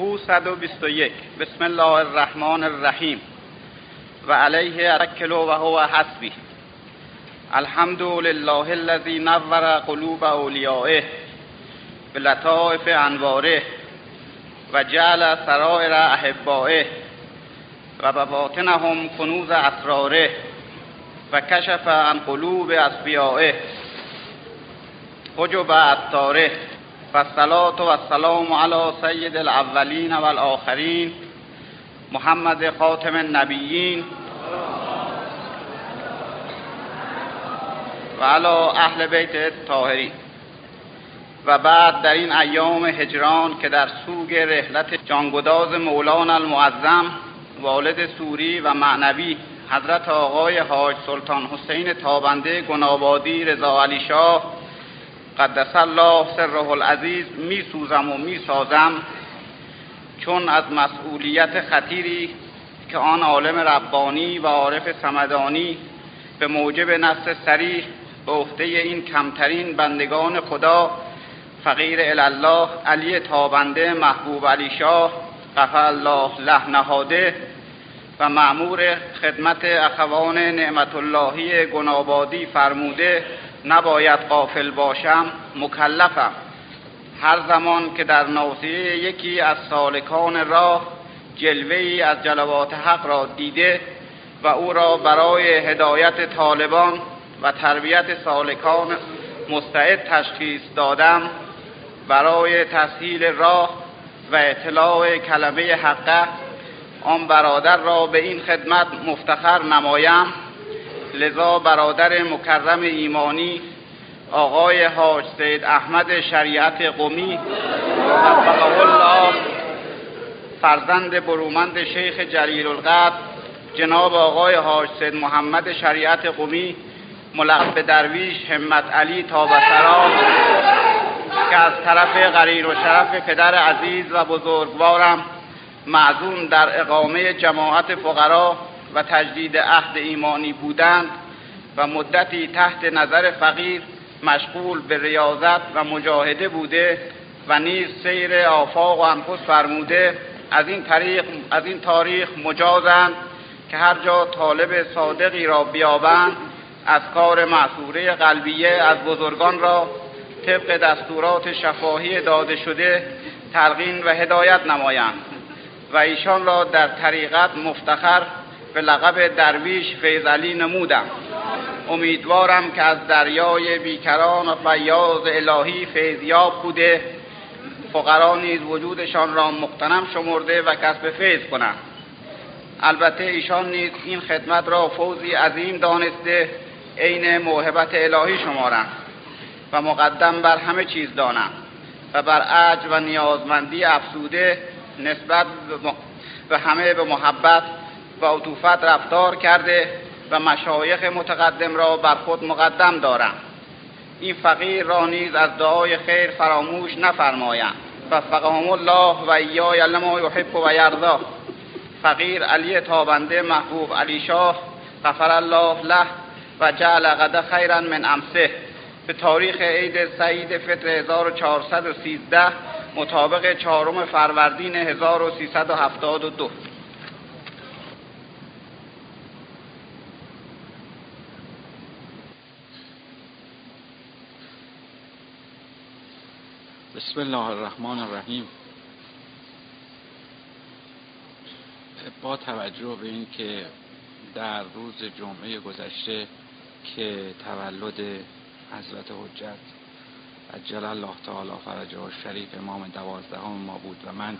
هو 121 بسم الله الرحمن الرحیم. و علیه اتکل و هو حسبی. الحمد لله الذي نور قلوب اولیائه به لطائف انواره و جعل سرائر احبائه و بباطنهم کنوز اسراره و کشف عن قلوب اصفیائه. حجب اتاره و الصلاة و السلام علی سید الاولین و الاخرین محمد خاتم النبیین و علی اهل بیت الطاهرین. و بعد در این ایام هجران که در سوگ رحلت جانگداز مولانا المعظم والد سوری و معنوی حضرت آقای حاج سلطان حسین تابنده گنابادی رضا علی شاه قدس الله سره العزیز می سوزم و می سازم چون از مسئولیت خطیری که آن عالم ربانی و عارف سمدانی به موجب نصر سریح به عهده این کمترین بندگان خدا فقیر الله علی تابنده محبوب علی شاه قفل الله له نهاده و معمور خدمت اخوان نعمت اللهی گنابادی فرموده نباید قافل باشم مکلفم. هر زمان که در ناصیه یکی از سالکان راه جلوه از جلوات حق را دیده و او را برای هدایت طالبان و تربیت سالکان مستعد تشخیص دادم برای تسهیل راه و اطلاع کلمه حقه آن برادر را به این خدمت مفتخر نمایم. لذا برادر مکرم ایمانی آقای حاج سید احمد شریعت قومی وفقه الله فرزند برومند شیخ جلیل القدر جناب آقای حاج سید محمد شریعت قومی ملقب درویش همت علی تابسرا که از طرف غریر و شرف پدر عزیز و بزرگوارم معزوم در اقامه جماعت فقرا و تجدید عهد ایمانی بودند و مدتی تحت نظر فقیر مشغول به ریاضت و مجاهده بوده و نیز سیر آفاق و انفس فرموده از این, تاریخ از این تاریخ مجازند که هر جا طالب صادقی را بیابند از کار معصوره قلبیه از بزرگان را طبق دستورات شفاهی داده شده تلقین و هدایت نمایند و ایشان را در طریقت مفتخر به لقب درویش فیضعلی نمودم. امیدوارم که از دریای بیکران و فیاض الهی فیضیاب بوده. فقرا نیز وجودشان را مقتنم شمرده و کسب فیض کنند البته ایشان نیز این خدمت را فوزی عظیم دانسته عین موهبت الهی شمارند و مقدم بر همه چیز دانند و بر عج و نیازمندی افسوده نسبت به همه به محبت و عطوفت رفتار کرده و مشایخ متقدم را بر خود مقدم دارم. این فقیر را نیز از دعای خیر فراموش نفرمایند وفقهم الله و ایای لما یحب و یرضا. فقیر علی تابنده محبوب علی شاه غفر الله له و جعل غد خیرا من امسه. به تاریخ عید سعید فطر 1413 مطابق چهارم فروردین 1372 بسم الله الرحمن الرحیم. با توجه به اینکه در روز جمعه گذشته که تولد حضرت حجت عجل الله تعالی فرجه شریف امام دوازدهم ما بود و من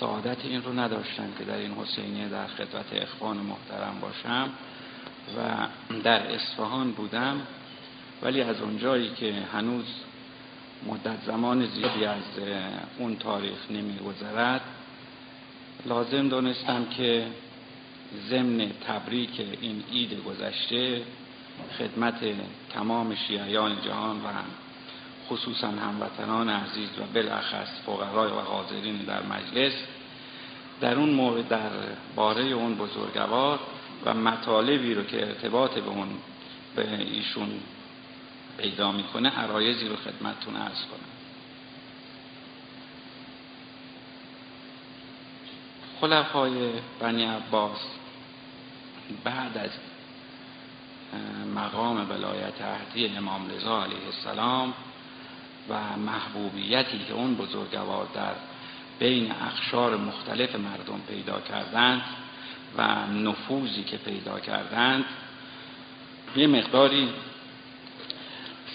سعادت این رو نداشتم که در این حسینیه در خدمت اخوان محترم باشم و در اصفهان بودم. ولی از اونجایی که هنوز مدت زمان زیادی از اون تاریخ نمیگذرد. لازم دانستم که ضمن تبریک این عید گذشته خدمت تمام شیعیان جهان و خصوصا هموطنان عزیز و بالاخص فقرای و حاضرین در مجلس در اون مورد در باره اون بزرگوار و مطالبی رو که ارتباط به اون به ایشون پیدا می‌کنه عرایزی رو خدمتتون ارز کنم. خلفای بنی عباس بعد از مقام ولایت عهدی امام رضا علیه السلام و محبوبیتی که اون بزرگوار در بین اخشار مختلف مردم پیدا کردند و نفوذی که پیدا کردند یه مقداری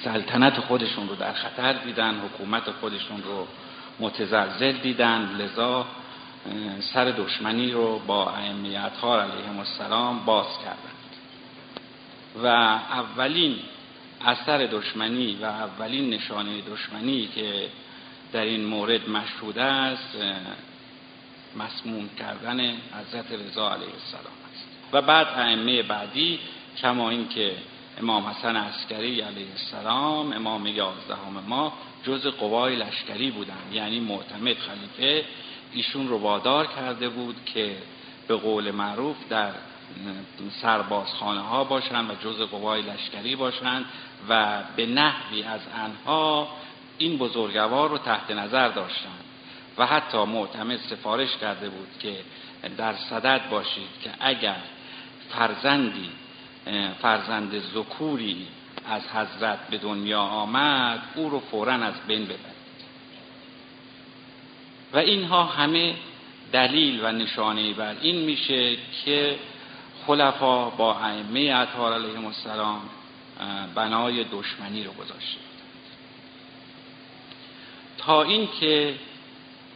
سلطنت خودشون رو در خطر دیدن حکومت خودشون رو متزلزل دیدن. لذا سر دشمنی رو با ائمه اطهار علیهم السلام باز کردند و اولین اثر دشمنی و اولین نشانه دشمنی که در این مورد مشهود است مسموم کردن حضرت رضا علیه السلام است. و بعد ائمه بعدی کما اینکه امام حسن عسکری علیه السلام امام یازدهم ما جز قوای لشکری بودند یعنی معتمد خلیفه ایشون رو وادار کرده بود که به قول معروف در سربازخانه ها باشند و جز قوای لشکری باشند و به نحوی از انها این بزرگوار رو تحت نظر داشتند و حتی معتمد سفارش کرده بود که در صدد باشید که اگر فرزندی فرزند ذکوری از حضرت به دنیا آمد او رو فورا از بین ببرید و اینها همه دلیل و نشانه بر این میشه که خلفا با ائمه اطهار علیهم السلام بنای دشمنی رو گذاشته تا اینکه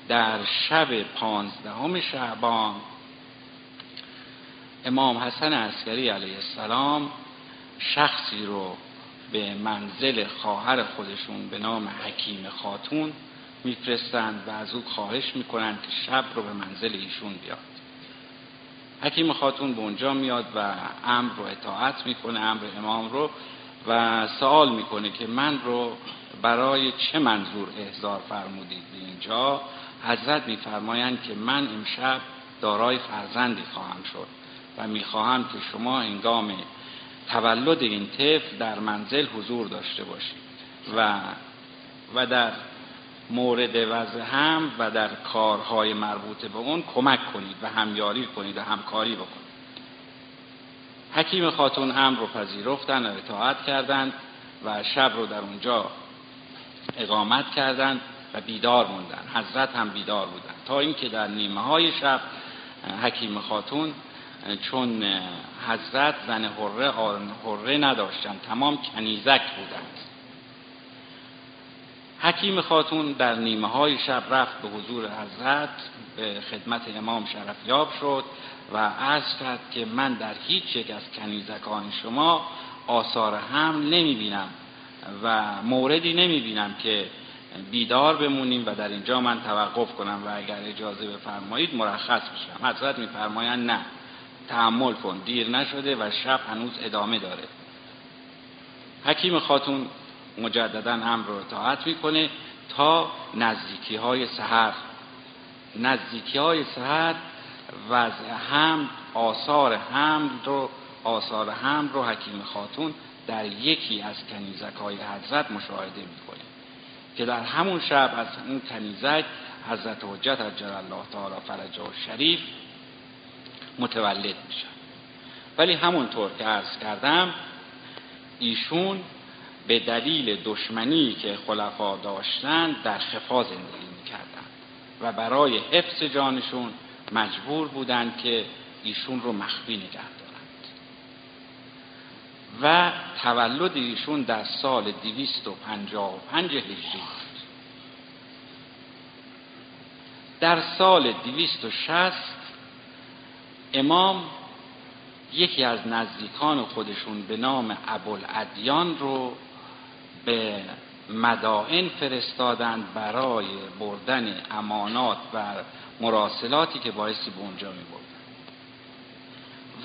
در شب پانزدهم شعبان امام حسن عسکری علیه السلام شخصی رو به منزل خواهر خودشون به نام حکیم خاتون میفرستند و از او خواهش می‌کنند که شب رو به منزل ایشون بیاد. حکیم خاتون به اونجا میاد و امر رو اطاعت می‌کنه امر امام رو و سوال می‌کنه که من رو برای چه منظور احضار فرمودید؟ به اینجا حضرت میفرمایند که من امشب دارای فرزندی خواهم شد. و می‌خواهم که شما انگام تولد این طفل در منزل حضور داشته باشید و و در مورد وضع هم و در کارهای مربوط به اون کمک کنید و همیاری کنید و همکاری بکنید. حکیم خاتون امر رو پذیرفتن و اطاعت کردند و شب رو در اونجا اقامت کردند و بیدار موندن. حضرت هم بیدار بودند تا اینکه در نیمه های شب حکیم خاتون چون حضرت زن حره حره نداشتند تمام کنیزک بودند. حکیم خاتون در نیمه های شب رفت به حضور حضرت به خدمت امام شرفیاب شد و عرض کرد که من در هیچ یک از کنیزکان شما آثار هم نمی بینم و موردی نمی بینم که بیدار بمونیم و در اینجا من توقف کنم و اگر اجازه بفرمایید مرخص بشم. حضرت میفرمایند نه. تحمل کن. دیر نشده و شب هنوز ادامه داره. حکیم خاتون مجددا امر رو اطاعت می‌کنه تا نزدیکی های سهر نزدیکی های سهر وضع هم آثار هم رو آثار هم رو حکیم خاتون در یکی از کنیزک های حضرت مشاهده می‌کنه. که در همون شب از اون کنیزک حضرت حجت عجل الله تعالی فرجه شریف متولد میشن ولی همونطور که عرض کردم ایشون به دلیل دشمنی که خلفا داشتن در خفا زندگی می‌کردن و برای حفظ جانشون مجبور بودند که ایشون رو مخفی نگه دارند. و تولد ایشون در سال 255 هجری بود در سال 260 امام یکی از نزدیکان خودشون به نام ابوالادیان رو به مدائن فرستادند برای بردن امانات و مراسلاتی که بایستی به اونجا می بردن.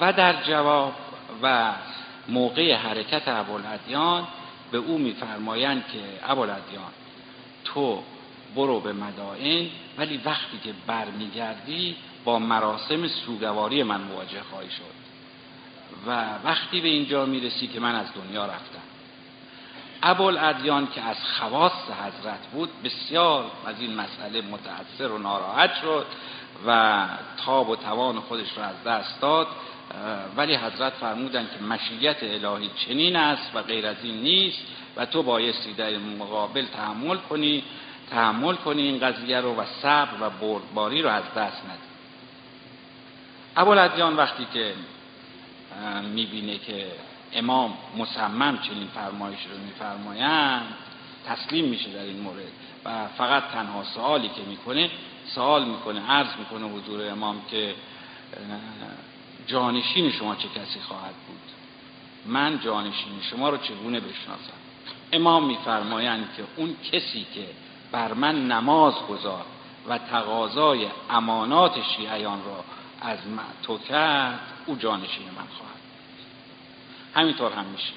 و در جواب و موقع حرکت ابوالادیان به او میفرمایند که ابوالادیان تو برو به مدائن ولی وقتی که برمیگردی با مراسم سوگواری من مواجه خواهی شد. و وقتی به اینجا می‌رسی که من از دنیا رفتم. ابوالادیان که از خواص حضرت بود بسیار از این مسئله متأثر و ناراحت شد و تاب و توان خودش را از دست داد. ولی حضرت فرمودند که مشیت الهی چنین است و غیر از این نیست و تو بایستی در مقابل تحمل کنی تحمل کنی این قضیه رو و صبر و بردباری رو از دست ندی ابوالادیان وقتی که می‌بینه که امام مصمم چنین فرمایش رو میفرمایند تسلیم میشه در این مورد و فقط تنها سوالی که می‌کنه سوال می‌کنه عرض می‌کنه حضور امام که جانشین شما چه کسی خواهد بود؟ من جانشین شما رو چگونه بشناسم؟ امام میفرمایند که اون کسی که بر من نماز گذار و تقاضای امانات شیعیان را از تو کرد او جانشین من خواهد همینطور هم میشه.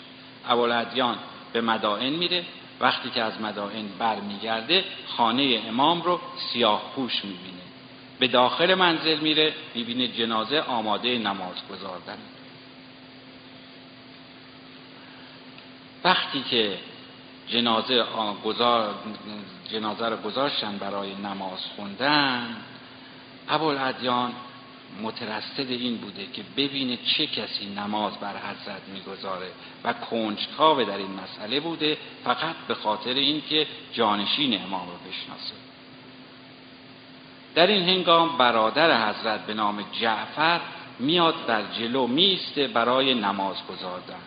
ابوالعدیان به مدائن میره. وقتی که از مدائن برمیگرده خانه امام رو سیاه پوش می‌بینه. به داخل منزل میره می‌بینه جنازه آماده نماز گذاردن وقتی که جنازه گذار جنازه رو گذاشتن برای نماز خوندن ابوالعدیان مترصد این بوده که ببینه چه کسی نماز بر حضرت می‌گذاره و کنجکاو در این مسئله بوده فقط به خاطر اینکه جانشین امام رو بشناسه. در این هنگام برادر حضرت به نام جعفر میاد در جلو میسته برای نماز گذاردن.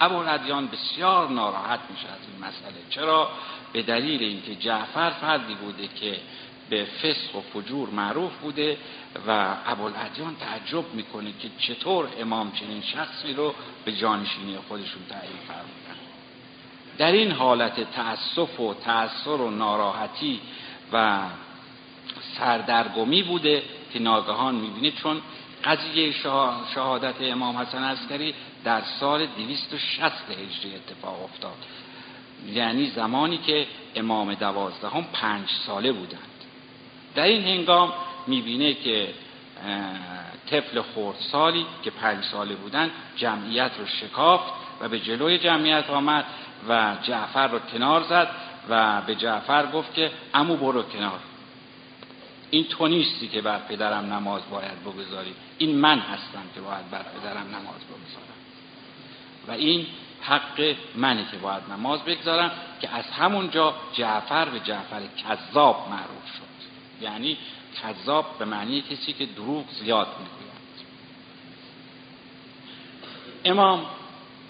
ابوالعدیان بسیار ناراحت میشه از این مسئله. چرا؟ به دلیل اینکه جعفر فردی بوده که به فسق و فجور معروف بوده و ابوالعدیان تعجب می‌کنه که چطور امام چنین شخصی رو به جانشینی خودشون تعیین فرمودن. در این حالت تأسف و تأثر و ناراحتی و سردرگمی بوده که ناگهان می‌بینید چون قضیه شهادت امام حسن عسکری در سال 260 هجری اتفاق افتاد. یعنی زمانی که امام دوازدهم پنج ساله بودند در این هنگام می‌بینه که طفل خردسالی که پنج ساله بودن جمعیت رو شکافت و به جلوی جمعیت آمد و جعفر رو کنار زد و به جعفر گفت که امو برو کنار. این تو نیستی که بر پدرم نماز باید بگذاری. این من هستم که باید بر پدرم نماز بگذارم. و این حق منه که باید نماز بگذارم که از همونجا جعفر به جعفر کذاب معروف شد. یعنی کذاب به معنی کسی که دروغ زیاد می‌گوید. امام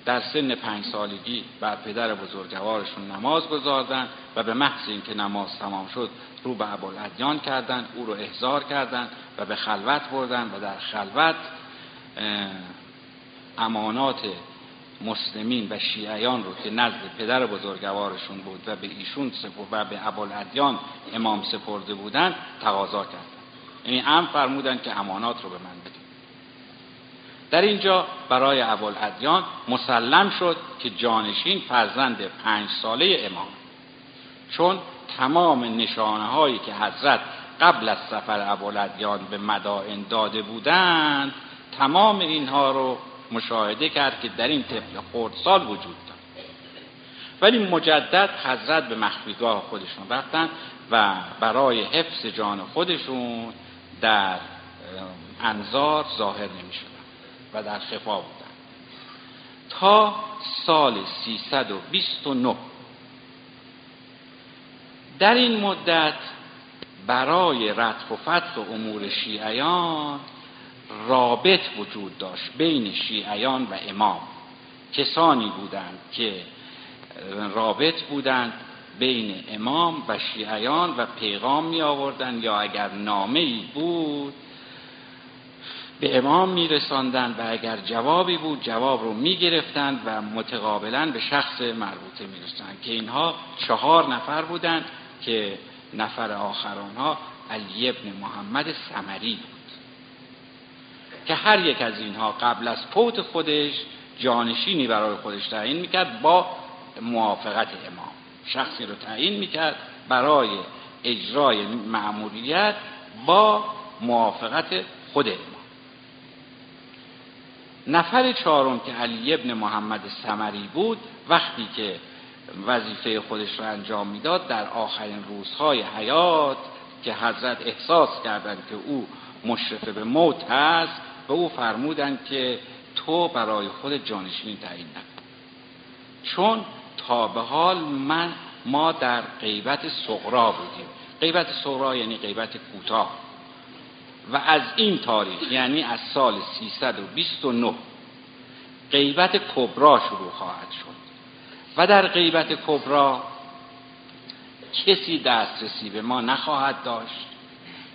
در سن پنج سالگی بر پدر بزرگوارشون نماز گذاردن و به محض اینکه نماز تمام شد رو به ابوالادیان کردند او رو احضار کردند و به خلوت بردن و در خلوت امانات مسلمین و شیعیان رو که نزد پدر بزرگوارشون بود و به ایشون و به ابوالادیان امام سپرده بودند تقاضا کردند یعنی ام فرمودند که امانات رو به من بدید در اینجا برای ابوالادیان مسلم شد که جانشین فرزند پنج ساله امام. چون تمام نشانه هایی که حضرت قبل از سفر ابوالادیان به مدائن داده بودند تمام اینها رو مشاهده کرد که در این طفل خردسال وجود دارد. ولی مجدد حضرت به مخفیگاه خودشون رفتن و برای حفظ جان خودشون در انظار ظاهر نمی شدن و در خفا بودن. تا سال 329 در این مدت برای رتق و فتق امور شیعیان رابط وجود داشت بین شیعیان و امام. کسانی بودند که رابط بودند بین امام و شیعیان و پیغام می آوردن یا اگر نامه ای بود به امام می رساندن و اگر جوابی بود جواب رو می گرفتند و متقابلا به شخص مربوطه می رسند که اینها چهار نفر بودند که نفر آخران ها علی ابن محمد سمری بود. که هر یک از اینها قبل از فوت خودش جانشینی برای خودش تعیین می‌کرد با موافقت امام. شخصی رو تعیین می‌کرد برای اجرای معمولیت با موافقت خود امام. نفر چهارم که علی ابن محمد سمری بود وقتی که وظیفه خودش را انجام می‌داد در آخرین روزهای حیات که حضرت احساس کردند که او مشرف به موت هست به او فرمودند که تو برای خود جانشینی تعیین نکن. چون تا به حال من ما در غیبت صغرا بودیم. غیبت صغرا یعنی غیبت کوتاه. و از این تاریخ یعنی از سال 329 غیبت کبرا شروع خواهد شد. و در غیبت کبرا کسی دسترسی به ما نخواهد داشت.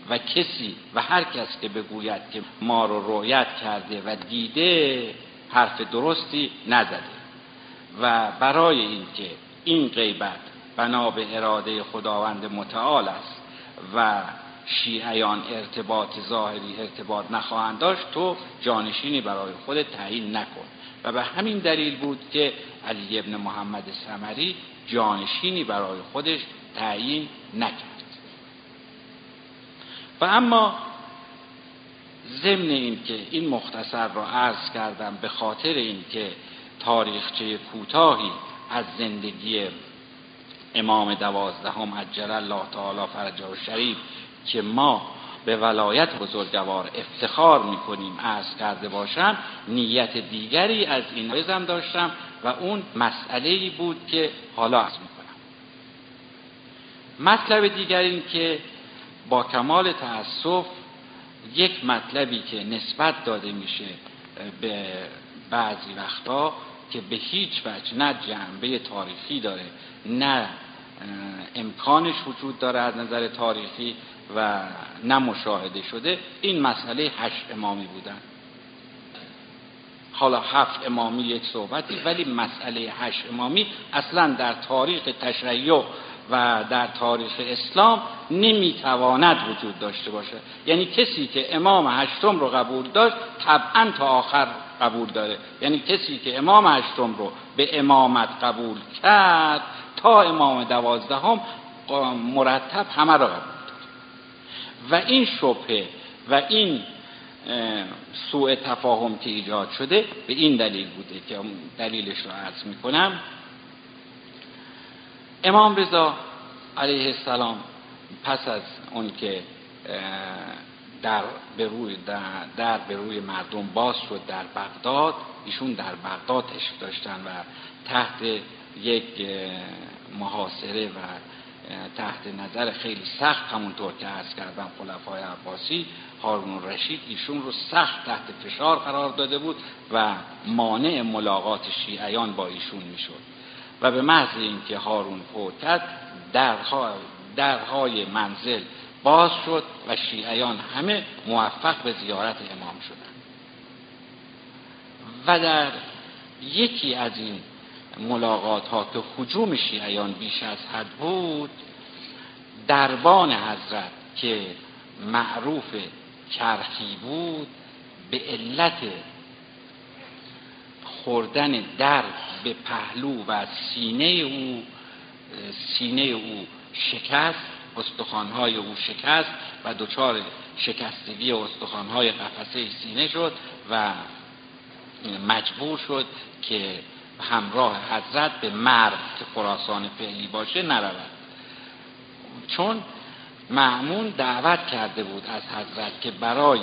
و کسی و هر کس که بگوید که ما رو رویت کرده و دیده حرف درستی نزده. و برای اینکه این غیبت بنا به اراده خداوند متعال است و شیعیان ارتباط ظاهری ارتباط نخواهند داشت تو جانشینی برای خود تعیین نکن. و به همین دلیل بود که علی ابن محمد سمری جانشینی برای خودش تعیین نکرد. و اما ضمن این که این مختصر را عرض کردم به خاطر اینکه تاریخچه کوتاهی از زندگی امام دوازدهم عجل الله تعالی فرجه و شریف که ما به ولایت بزرگوار افتخار می‌کنیم عرض کرده باشم نیت دیگری از این بزم داشتم و اون مسئله بود که حالا عرض می‌کنم. مطلب دیگر این که با کمال تأسف یک مطلبی که نسبت داده میشه به بعضی وقتا که به هیچ وجه نه جنبه تاریخی داره نه امکانش وجود داره از نظر تاریخی و نه مشاهده شده. این مسئله هشت امامی بودن. حالا هفت امامی یک صحبتی ولی مسئله هشت امامی اصلا در تاریخ تشیع و در تاریخ اسلام نمی‌تواند وجود داشته باشه. یعنی کسی که امام هشتم رو قبول داشت طبعا تا آخر قبول داره. یعنی کسی که امام هشتم رو به امامت قبول کرد تا امام دوازدهم مرتب همه را قبول داره. و این شبهه و این سوء تفاهم که ایجاد شده به این دلیل بوده که دلیلش رو عرض می‌کنم. امام رضا علیه السلام پس از اون که در به روی در, به روی مردم باز شد در بغداد ایشون در بغداد تشریف داشتن و تحت یک محاصره و تحت نظر خیلی سخت همونطور که عرض کردم خلفای عباسی هارون رشید ایشون رو سخت تحت فشار قرار داده بود و مانع ملاقات شیعیان با ایشون می‌شد. و به محض اینکه هارون فوت کرد درهای منزل باز شد و شیعیان همه موفق به زیارت امام شدند. و در یکی از این ملاقات ها که حجوم شیعیان بیش از حد بود دربان حضرت که معروف کرخی بود به علت خوردن در به پهلو و سینه او سینه او شکست استخوانهای او شکست و دچار شکستگی استخوانهای قفسه سینه شد و مجبور شد که همراه حضرت به مرد که خراسان فعلی باشه نرود. چون معمون دعوت کرده بود از حضرت که برای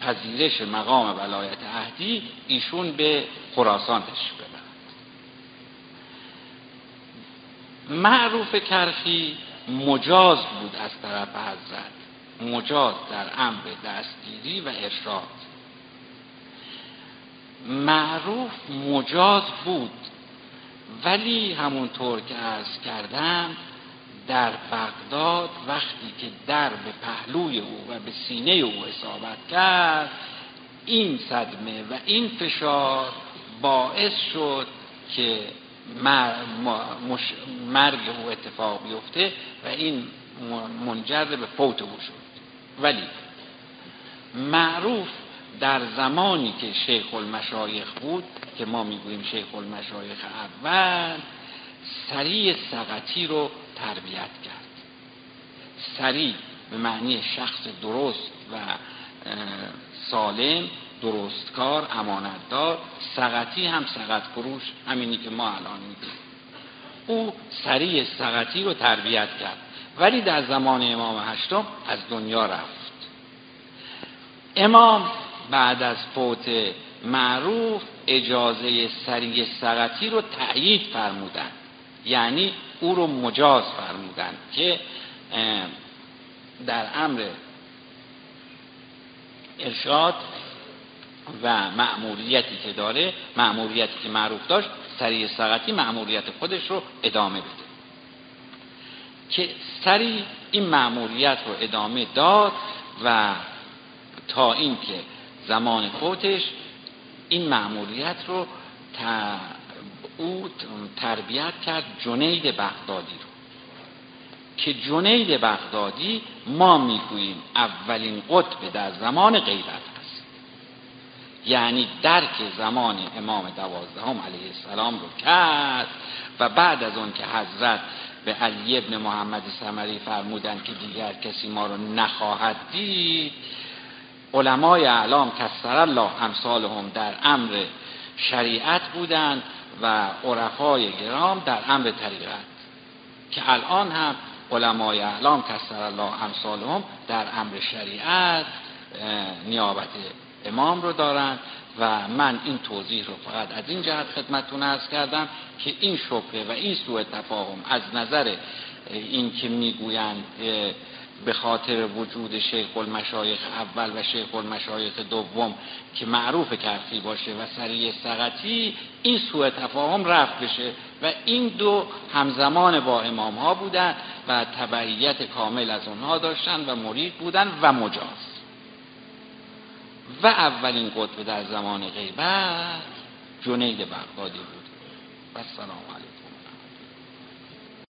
پذیرش مقام ولایت عهدی ایشون به خراسان تشریف ببرد معروف کرخی مجاز بود از طرف حضرت. مجاز در امر دستگیری و ارشاد. معروف مجاز بود ولی همونطور که عرض کردم در بغداد وقتی که در به پهلوی او و به سینه او اصابت کرد این صدمه و این فشار باعث شد که مرگ او اتفاق بیفته و این منجر به فوت او شد. ولی معروف در زمانی که شیخ المشایخ بود که ما می‌گوییم شیخ المشایخ اول سریع سقطی رو تربیت کرد. سریع به معنی شخص درست و سالم درستکار امانتدار سقطی هم سقط فروش همینی که ما الان میدیم او سریع سقطی رو تربیت کرد. ولی در زمان امام هشتم از دنیا رفت. امام بعد از فوت معروف اجازه سریع سقطی رو تأیید فرمودن. یعنی او رو مجاز فرمودن که در امر ارشاد و معمولیتی که داره معمولیتی که معروف داشت سریع سقطی معمولیت خودش رو ادامه بده. که سریع این معمولیت رو ادامه داد و تا اینکه زمان فوتش این معمولیت رو او تربیت کرد جنید بغدادی رو. که جنید بغدادی ما می‌گوییم اولین قطب در زمان غیبت هست یعنی درک زمان امام دوازدهم علیه السلام رو کرد و بعد از اون که حضرت به علی ابن محمد سمری فرمودن که دیگر کسی ما رو نخواهد دید علمای اعلام کسر الله امثالهم در امر شریعت بودند و عرفای گرام در امر طریقت که الان هم علمای اعلام کسر الله امثالهم در امر شریعت نیابت امام رو دارند و من این توضیح رو فقط از این جهت خدمتتون ارز کردم که این شبه و این سوء تفاهم از نظر این که می‌گویند به خاطر وجود شیخ المشایخ اول و شیخ المشایخ دوم که معروف کرخی باشه و سریع سقطی این سوء تفاهم رفت بشه و این دو همزمان با امام ها بودن و تبعیت کامل از اونها داشتن و مرید بودن و مجاز. و اولین قطب در زمان غیبت جنید بغدادی بود. و سلام.